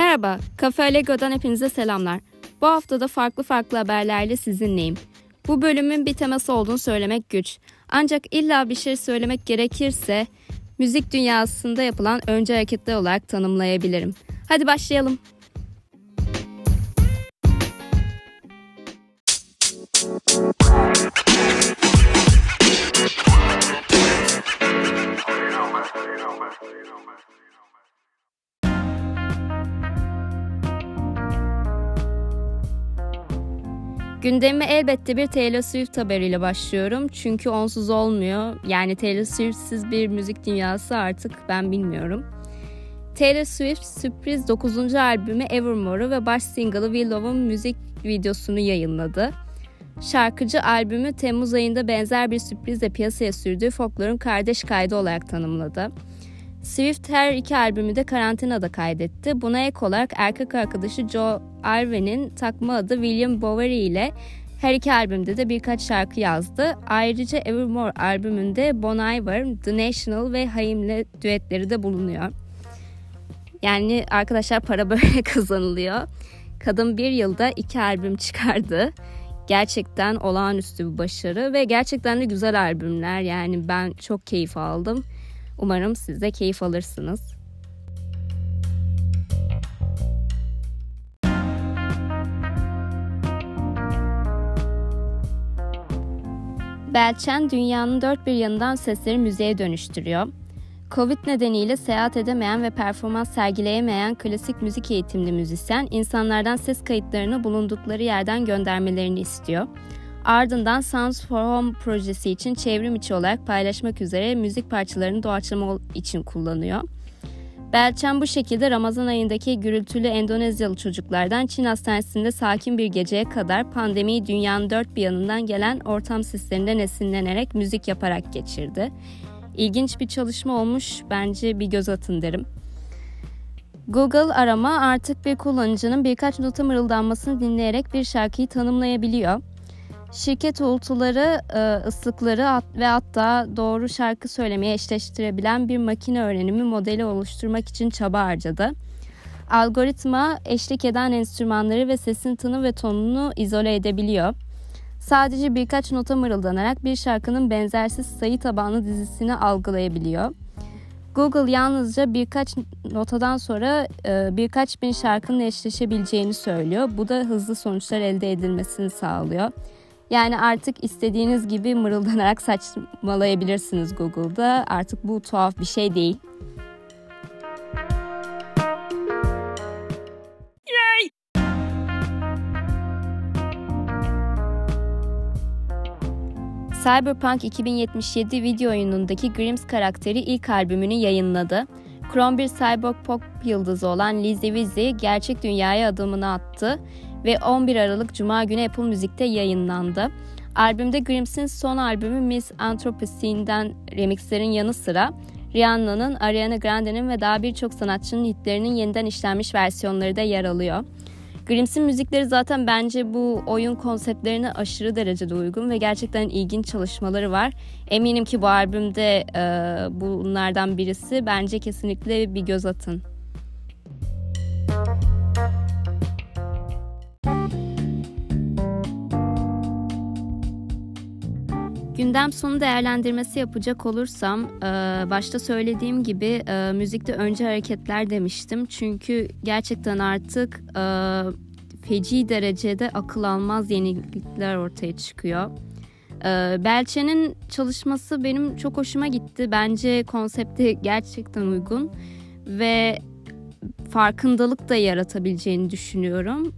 Merhaba, Cafe Lego'dan hepinize selamlar. Bu hafta da farklı farklı haberlerle sizinleyim. Bu bölümün bir teması olduğunu söylemek güç. Ancak illa bir şey söylemek gerekirse müzik dünyasında yapılan önce hareketler olarak tanımlayabilirim. Hadi başlayalım. Gündemi elbette bir Taylor Swift haberiyle başlıyorum. Çünkü onsuz olmuyor. Yani Taylor Swift'siz bir müzik dünyası artık ben bilmiyorum. Taylor Swift sürpriz 9. albümü Evermore'u ve baş single'ı Willow'un müzik videosunu yayınladı. Şarkıcı albümü Temmuz ayında benzer bir sürprizle piyasaya sürdüğü Folklore'un kardeş kaydı olarak tanımladı. Swift her iki albümü de karantinada kaydetti. Buna ek olarak erkek arkadaşı Joe Arwen'in takma adı William Bowery ile her iki albümde de birkaç şarkı yazdı. Ayrıca Evermore albümünde Bon Iver, The National ve Haim'le düetleri de bulunuyor. Yani arkadaşlar para böyle kazanılıyor. Kadın bir yılda iki albüm çıkardı. Gerçekten olağanüstü bir başarı ve gerçekten de güzel albümler. Yani ben çok keyif aldım. Umarım siz de keyif alırsınız. Belçen dünyanın dört bir yanından sesleri müziğe dönüştürüyor. Covid nedeniyle seyahat edemeyen ve performans sergileyemeyen klasik müzik eğitimli müzisyen insanlardan ses kayıtlarını bulundukları yerden göndermelerini istiyor. Ardından Sounds for Home projesi için çevrim içi olarak paylaşmak üzere müzik parçalarını doğaçlama için kullanıyor. Belçen bu şekilde Ramazan ayındaki gürültülü Endonezyalı çocuklardan Çin hastanesinde sakin bir geceye kadar pandemiyi dünyanın dört bir yanından gelen ortam seslerinden esinlenerek müzik yaparak geçirdi. İlginç bir çalışma olmuş, bence bir göz atın derim. Google arama artık bir kullanıcının birkaç nota mırıldanmasını dinleyerek bir şarkıyı tanımlayabiliyor. Şirket uğultuları, e, ıslıkları ve hatta doğru şarkı söylemeye eşleştirebilen bir makine öğrenimi modeli oluşturmak için çaba harcadı. Algoritma eşlik eden enstrümanları ve sesin tını ve tonunu izole edebiliyor. Sadece birkaç nota mırıldanarak bir şarkının benzersiz sayı tabanlı dizisini algılayabiliyor. Google yalnızca birkaç notadan sonra e, birkaç bin şarkının eşleşebileceğini söylüyor. Bu da hızlı sonuçlar elde edilmesini sağlıyor. Yani artık istediğiniz gibi mırıldanarak saçmalayabilirsiniz Google'da. Artık bu tuhaf bir şey değil. Yay! Cyberpunk 2077 video oyunundaki Grims karakteri ilk albümünü yayınladı. Krom bir cyborg pop yıldızı olan Lizzie Wizzy gerçek dünyaya adımını attı ve 11 Aralık Cuma günü Apple Müzik'te yayınlandı. Albümde Grims'in son albümü Miss Anthropocene'den remixlerin yanı sıra Rihanna'nın, Ariana Grande'nin ve daha birçok sanatçının hitlerinin yeniden işlenmiş versiyonları da yer alıyor. Grims'in müzikleri zaten bence bu oyun konseptlerine aşırı derecede uygun ve gerçekten ilginç çalışmaları var. Eminim ki bu albümde e, bunlardan birisi. Bence kesinlikle bir göz atın. Gündem sonu değerlendirmesi yapacak olursam e, başta söylediğim gibi e, müzikte önce hareketler demiştim. Çünkü gerçekten artık e, feci derecede akıl almaz yenilikler ortaya çıkıyor. Belçe'nin çalışması benim çok hoşuma gitti. Bence konsepte gerçekten uygun ve farkındalık da yaratabileceğini düşünüyorum.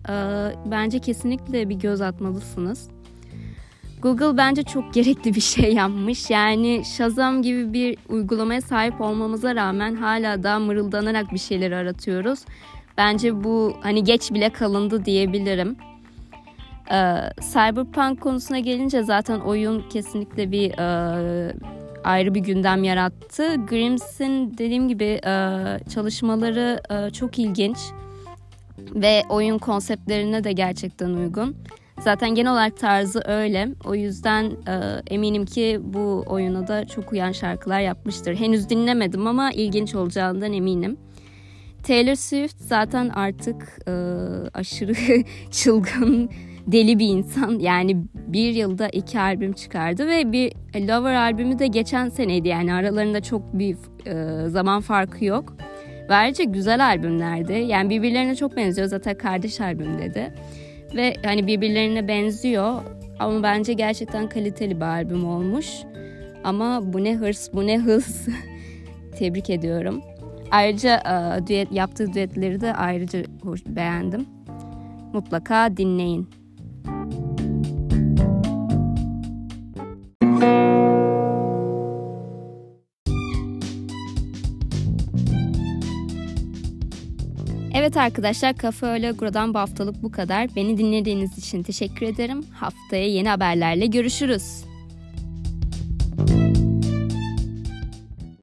Bence kesinlikle bir göz atmalısınız. Google bence çok gerekli bir şey yapmış. Yani Shazam gibi bir uygulamaya sahip olmamıza rağmen hala daha mırıldanarak bir şeyleri aratıyoruz. Bence bu hani geç bile kalındı diyebilirim. Ee, Cyberpunk konusuna gelince zaten oyun kesinlikle bir e, ayrı bir gündem yarattı. Grims'in dediğim gibi e, çalışmaları e, çok ilginç ve oyun konseptlerine de gerçekten uygun. Zaten genel olarak tarzı öyle. O yüzden e, eminim ki bu oyuna da çok uyan şarkılar yapmıştır. Henüz dinlemedim ama ilginç olacağından eminim. Taylor Swift zaten artık e, aşırı çılgın, deli bir insan. Yani bir yılda iki albüm çıkardı ve bir Lover albümü de geçen seneydi. Yani aralarında çok bir e, zaman farkı yok. Ve ayrıca güzel albümlerdi. Yani birbirlerine çok benziyor. Zaten kardeş albüm dedi. Ve hani birbirlerine benziyor. Ama bence gerçekten kaliteli bir albüm olmuş. Ama bu ne hırs, bu ne hız. Tebrik ediyorum. Ayrıca e, düet, yaptığı düetleri de ayrıca beğendim. Mutlaka dinleyin. Evet arkadaşlar Kafe Allegro'dan bu haftalık bu kadar. Beni dinlediğiniz için teşekkür ederim. Haftaya yeni haberlerle görüşürüz.